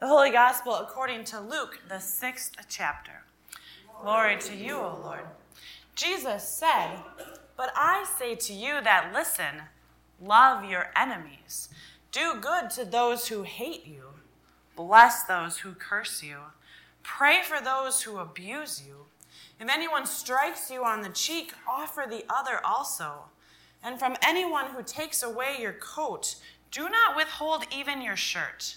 The Holy Gospel according to Luke, the sixth chapter. Glory to you, O Lord. Jesus said, But I say to you that listen, love your enemies, do good to those who hate you, bless those who curse you, pray for those who abuse you. If anyone strikes you on the cheek, offer the other also. And from anyone who takes away your coat, do not withhold even your shirt.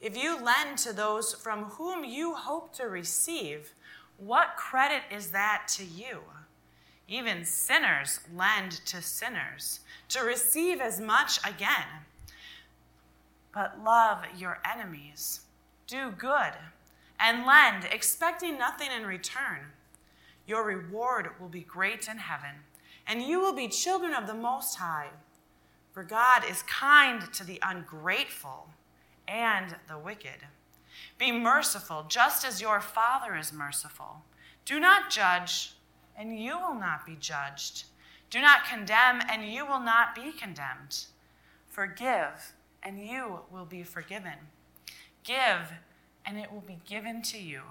If you lend to those from whom you hope to receive, what credit is that to you? Even sinners lend to sinners to receive as much again. But love your enemies, do good, and lend, expecting nothing in return. Your reward will be great in heaven, and you will be children of the Most High. For God is kind to the ungrateful and the wicked. Be merciful, just as your Father is merciful. Do not judge, and you will not be judged. Do not condemn, and you will not be condemned. Forgive, and you will be forgiven. Give, and it will be given to you.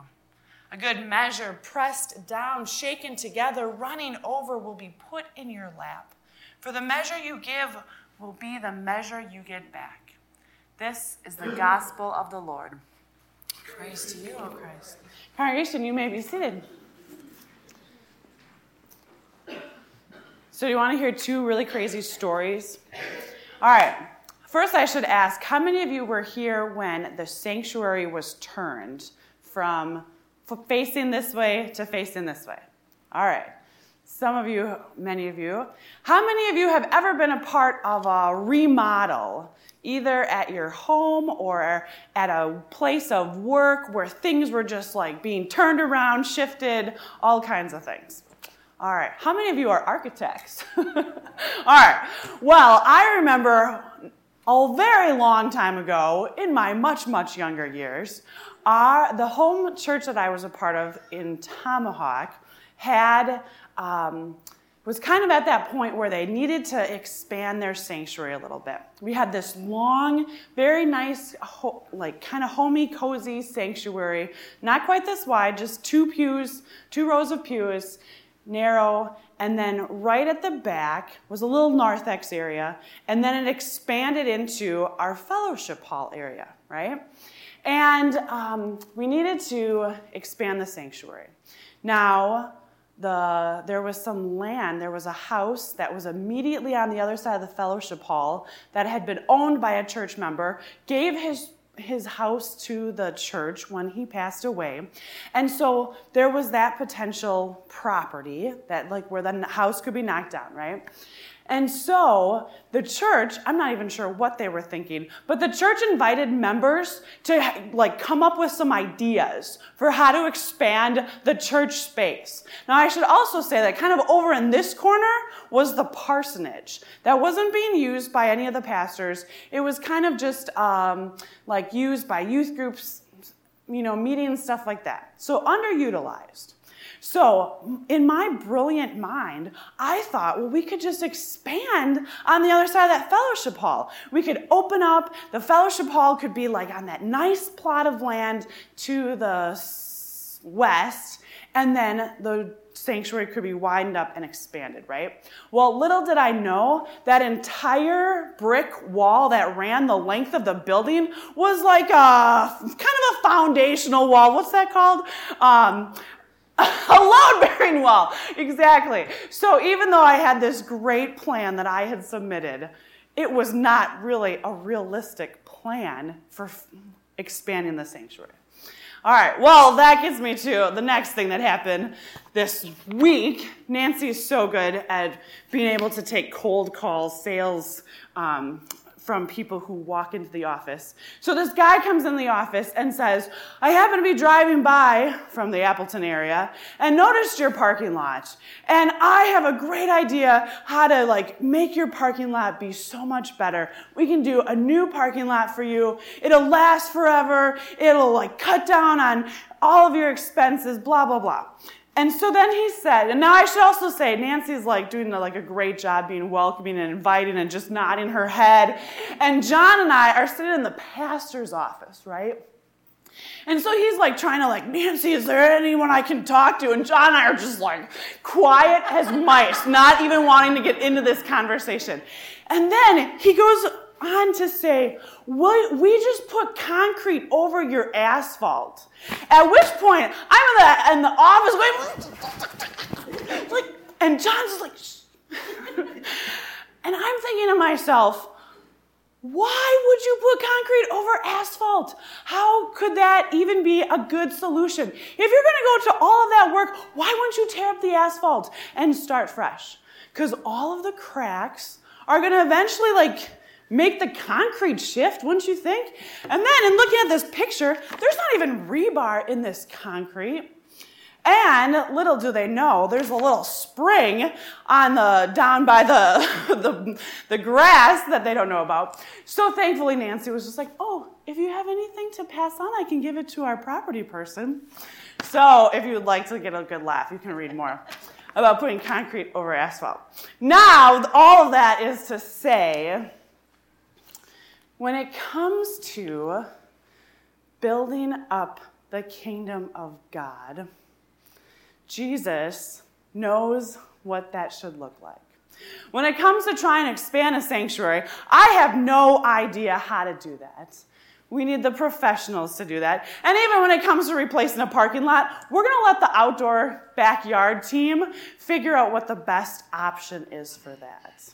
A good measure, pressed down, shaken together, running over, will be put in your lap. For the measure you give will be the measure you get back. This is the gospel of the Lord. Praise to you, O Christ. Congregation, you may be seated. So, do you want to hear two really crazy stories? All right. First, I should ask how many of you were here when the sanctuary was turned from facing this way to facing this way? All right. Some of you, many of you. How many of you have ever been a part of a remodel either at your home or at a place of work where things were just like being turned around, shifted, all kinds of things. All right, how many of you are architects? all right, well, I remember a very long time ago, in my much, much younger years, our, the home church that I was a part of in Tomahawk had. Um, was kind of at that point where they needed to expand their sanctuary a little bit. We had this long, very nice, like kind of homey, cozy sanctuary, not quite this wide, just two pews, two rows of pews, narrow, and then right at the back was a little narthex area, and then it expanded into our fellowship hall area, right? And um, we needed to expand the sanctuary. Now, the, there was some land, there was a house that was immediately on the other side of the fellowship hall that had been owned by a church member, gave his his house to the church when he passed away. And so there was that potential property that like where the house could be knocked down, right? And so the church, I'm not even sure what they were thinking, but the church invited members to like come up with some ideas for how to expand the church space. Now I should also say that kind of over in this corner was the parsonage. That wasn't being used by any of the pastors. It was kind of just um, like used by youth groups, you know, meetings, stuff like that. So underutilized. So, in my brilliant mind, I thought, well, we could just expand on the other side of that fellowship hall. We could open up, the fellowship hall could be like on that nice plot of land to the west, and then the sanctuary could be widened up and expanded, right? Well, little did I know that entire brick wall that ran the length of the building was like a kind of a foundational wall. What's that called? Um, a load bearing wall. Exactly. So even though I had this great plan that I had submitted, it was not really a realistic plan for expanding the sanctuary. All right, well, that gets me to the next thing that happened this week. Nancy is so good at being able to take cold calls, sales um, from people who walk into the office. So this guy comes in the office and says, I happen to be driving by from the Appleton area and noticed your parking lot. And I have a great idea how to like make your parking lot be so much better. We can do a new parking lot for you. It'll last forever. It'll like cut down on all of your expenses, blah, blah, blah. And so then he said, and now I should also say, Nancy's like doing like a great job being welcoming and inviting and just nodding her head. And John and I are sitting in the pastor's office, right? And so he's like trying to like, Nancy, is there anyone I can talk to? And John and I are just like quiet as mice, not even wanting to get into this conversation. And then he goes on to say, we just put concrete over your asphalt. At which point, I'm in the, in the office going, like, and John's like, and I'm thinking to myself, why would you put concrete over asphalt? How could that even be a good solution? If you're going to go to all of that work, why wouldn't you tear up the asphalt and start fresh? Because all of the cracks are going to eventually like make the concrete shift, wouldn't you think? And then in looking at this picture, there's not even rebar in this concrete. And little do they know, there's a little spring on the down by the, the, the grass that they don't know about. So thankfully, Nancy was just like, "Oh, if you have anything to pass on, I can give it to our property person." So if you would like to get a good laugh, you can read more about putting concrete over asphalt. Now, all of that is to say when it comes to building up the kingdom of God, Jesus knows what that should look like. When it comes to trying to expand a sanctuary, I have no idea how to do that. We need the professionals to do that. And even when it comes to replacing a parking lot, we're going to let the outdoor backyard team figure out what the best option is for that.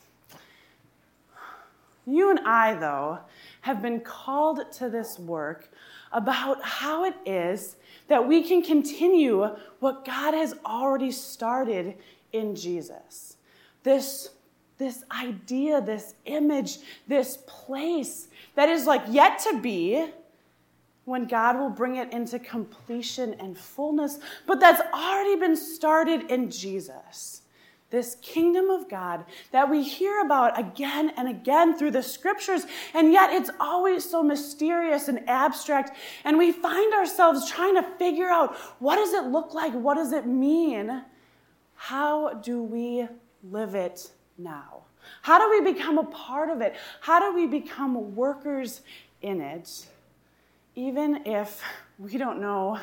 You and I, though, have been called to this work about how it is that we can continue what God has already started in Jesus. This, this idea, this image, this place that is like yet to be when God will bring it into completion and fullness, but that's already been started in Jesus this kingdom of God that we hear about again and again through the scriptures, and yet it's always so mysterious and abstract, and we find ourselves trying to figure out what does it look like? What does it mean? How do we live it now? How do we become a part of it? How do we become workers in it? Even if we don't know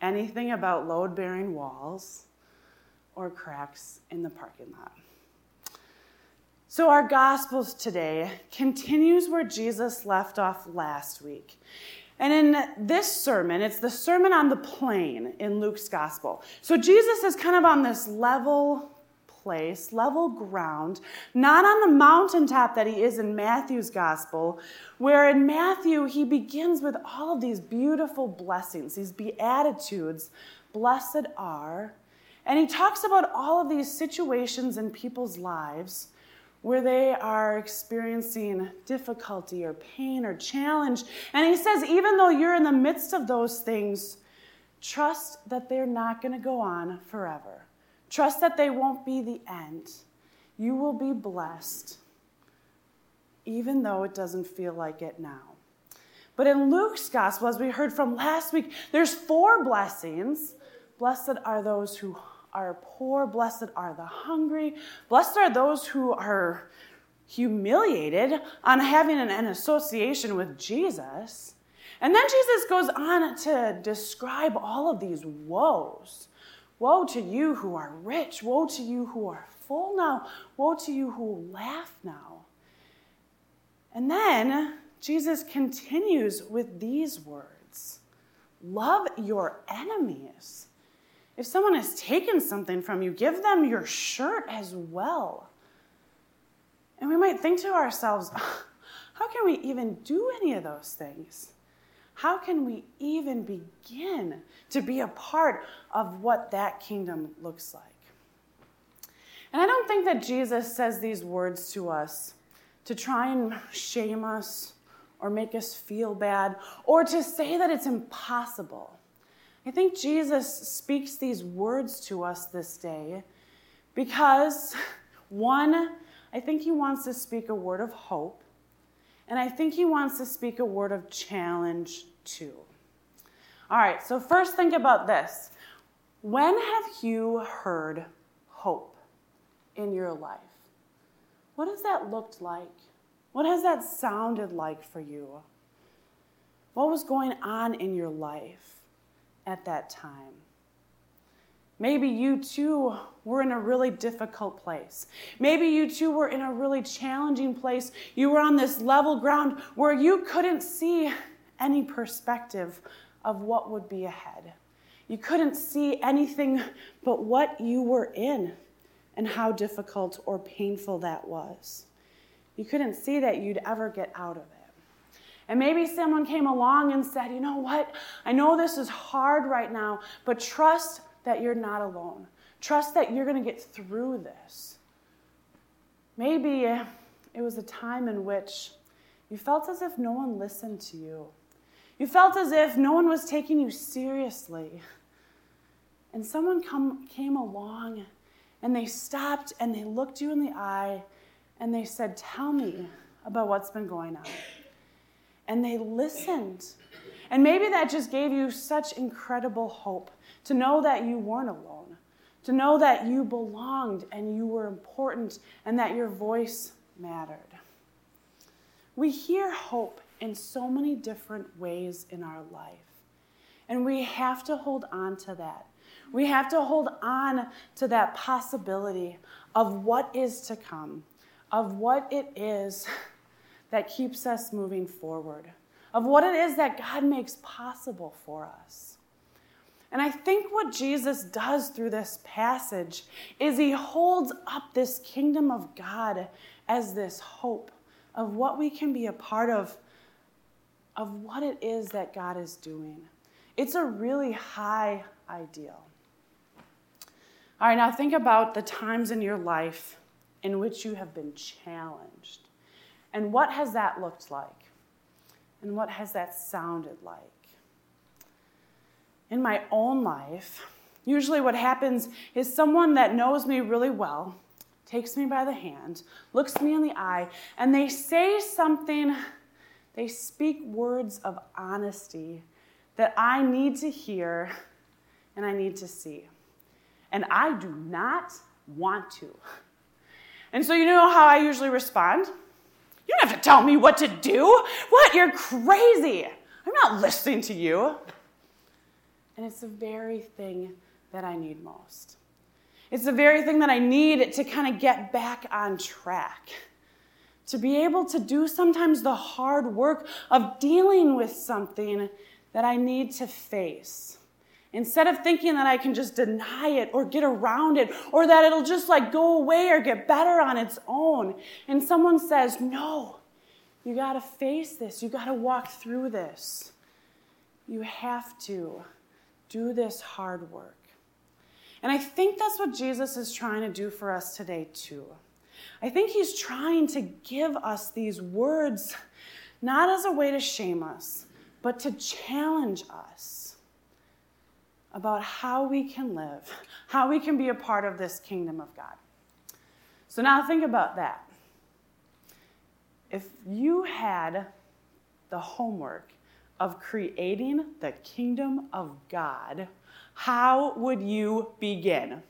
anything about load bearing walls or cracks in the parking lot. So, our Gospels today continues where Jesus left off last week. And in this sermon, it's the Sermon on the Plain in Luke's Gospel. So, Jesus is kind of on this level place, level ground, not on the mountaintop that he is in Matthew's Gospel, where in Matthew he begins with all of these beautiful blessings, these beatitudes. Blessed are and he talks about all of these situations in people's lives where they are experiencing difficulty or pain or challenge. And he says, even though you're in the midst of those things, trust that they're not going to go on forever. Trust that they won't be the end. You will be blessed, even though it doesn't feel like it now. But in Luke's gospel, as we heard from last week, there's four blessings. Blessed are those who are poor, blessed are the hungry, blessed are those who are humiliated on having an, an association with Jesus. And then Jesus goes on to describe all of these woes. Woe to you who are rich. Woe to you who are full now. Woe to you who laugh now. And then Jesus continues with these words Love your enemies. If someone has taken something from you, give them your shirt as well. And we might think to ourselves, how can we even do any of those things? How can we even begin to be a part of what that kingdom looks like? And I don't think that Jesus says these words to us to try and shame us or make us feel bad or to say that it's impossible. I think Jesus speaks these words to us this day because, one, I think he wants to speak a word of hope, and I think he wants to speak a word of challenge too. All right, so first think about this. When have you heard hope in your life? What has that looked like? What has that sounded like for you? What was going on in your life at that time? Maybe you too were in a really difficult place. Maybe you too were in a really challenging place. You were on this level ground where you couldn't see any perspective of what would be ahead. You couldn't see anything but what you were in and how difficult or painful that was. You couldn't see that you'd ever get out of it. And maybe someone came along and said, You know what? I know this is hard right now, but trust that you're not alone. Trust that you're going to get through this. Maybe eh, it was a time in which you felt as if no one listened to you. You felt as if no one was taking you seriously. And someone come, came along and they stopped and they looked you in the eye and they said, Tell me about what's been going on. And they listened. And maybe that just gave you such incredible hope to know that you weren't alone, to know that you belonged and you were important and that your voice mattered. We hear hope in so many different ways in our life. And we have to hold on to that. We have to hold on to that possibility of what is to come, of what it is that keeps us moving forward, of what it is that God makes possible for us. And I think what Jesus does through this passage is he holds up this kingdom of God as this hope of what we can be a part of of what it is that God is doing. It's a really high ideal. All right, now think about the times in your life in which you have been challenged. And what has that looked like? And what has that sounded like? In my own life, usually what happens is someone that knows me really well takes me by the hand, looks me in the eye, and they say something they speak words of honesty that I need to hear and I need to see. And I do not want to. And so, you know how I usually respond? You don't have to tell me what to do. What? You're crazy. I'm not listening to you. And it's the very thing that I need most. It's the very thing that I need to kind of get back on track to be able to do sometimes the hard work of dealing with something that I need to face. Instead of thinking that I can just deny it or get around it or that it'll just like go away or get better on its own. And someone says, no, you got to face this. You got to walk through this. You have to do this hard work. And I think that's what Jesus is trying to do for us today, too. I think he's trying to give us these words not as a way to shame us, but to challenge us about how we can live, how we can be a part of this kingdom of God. So now think about that. If you had the homework of creating the kingdom of God, how would you begin?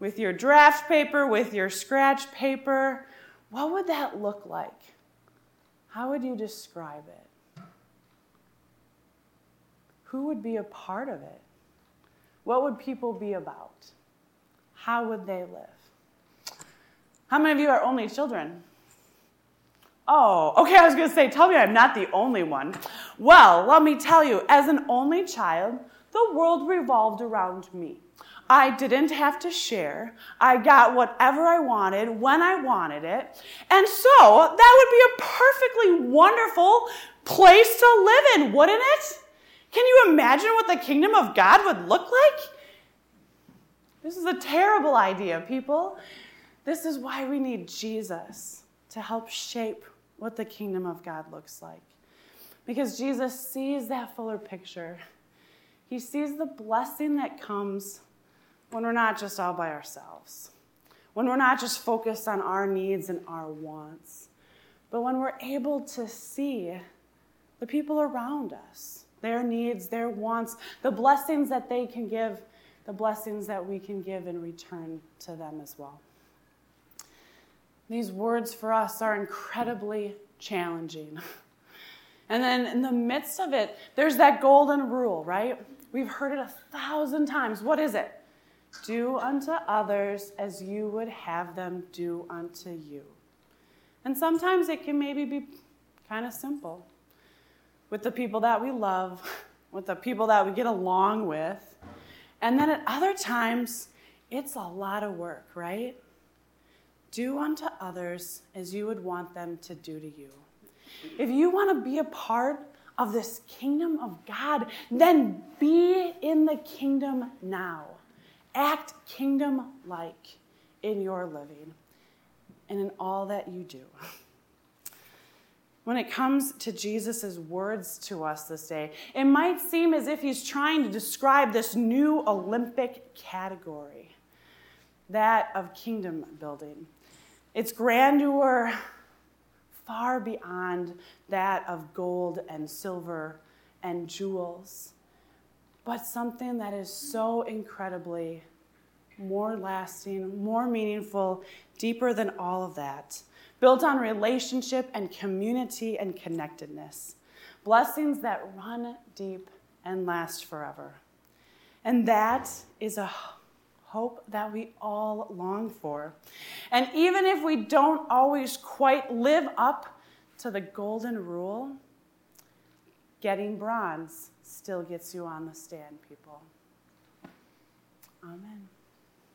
with your draft paper, with your scratch paper, what would that look like? How would you describe it? Who would be a part of it? What would people be about? How would they live? How many of you are only children? Oh, okay, I was to say, tell me I'm not the only one. Well, let me tell you, as an only child, the world revolved around me. I didn't have to share. I got whatever I wanted when I wanted it. And so that would be a perfectly wonderful place to live in, wouldn't it? Can you imagine what the kingdom of God would look like? This is a terrible idea, people. This is why we need Jesus. to help shape what the kingdom of God looks like. Because Jesus sees that fuller picture. He sees the blessing that comes when we're not just all by ourselves, when we're not just focused on our needs and our wants, but when we're able to see the people around us, their needs, their wants, the blessings that they can give, the blessings that we can give in return to them as well. These words for us are incredibly challenging. And then in the midst of it, there's that golden rule, right? We've heard it a thousand times. What is it? Do unto others as you would have them do unto you. And sometimes it can maybe be kind of simple with the people that we love, with the people that we get along with. And then at other times, it's a lot of work, right? Do unto others as you would want them to do to you. If you want to be a part of this kingdom of God, then be in the kingdom now. Act kingdom like in your living and in all that you do. When it comes to Jesus' words to us this day, it might seem as if he's trying to describe this new Olympic category, that of kingdom building. Its grandeur far beyond that of gold and silver and jewels, but something that is so incredibly more lasting, more meaningful, deeper than all of that, built on relationship and community and connectedness, blessings that run deep and last forever. And that is a hope that we all long for. And even if we don't always quite live up to the golden rule, getting bronze still gets you on the stand, people.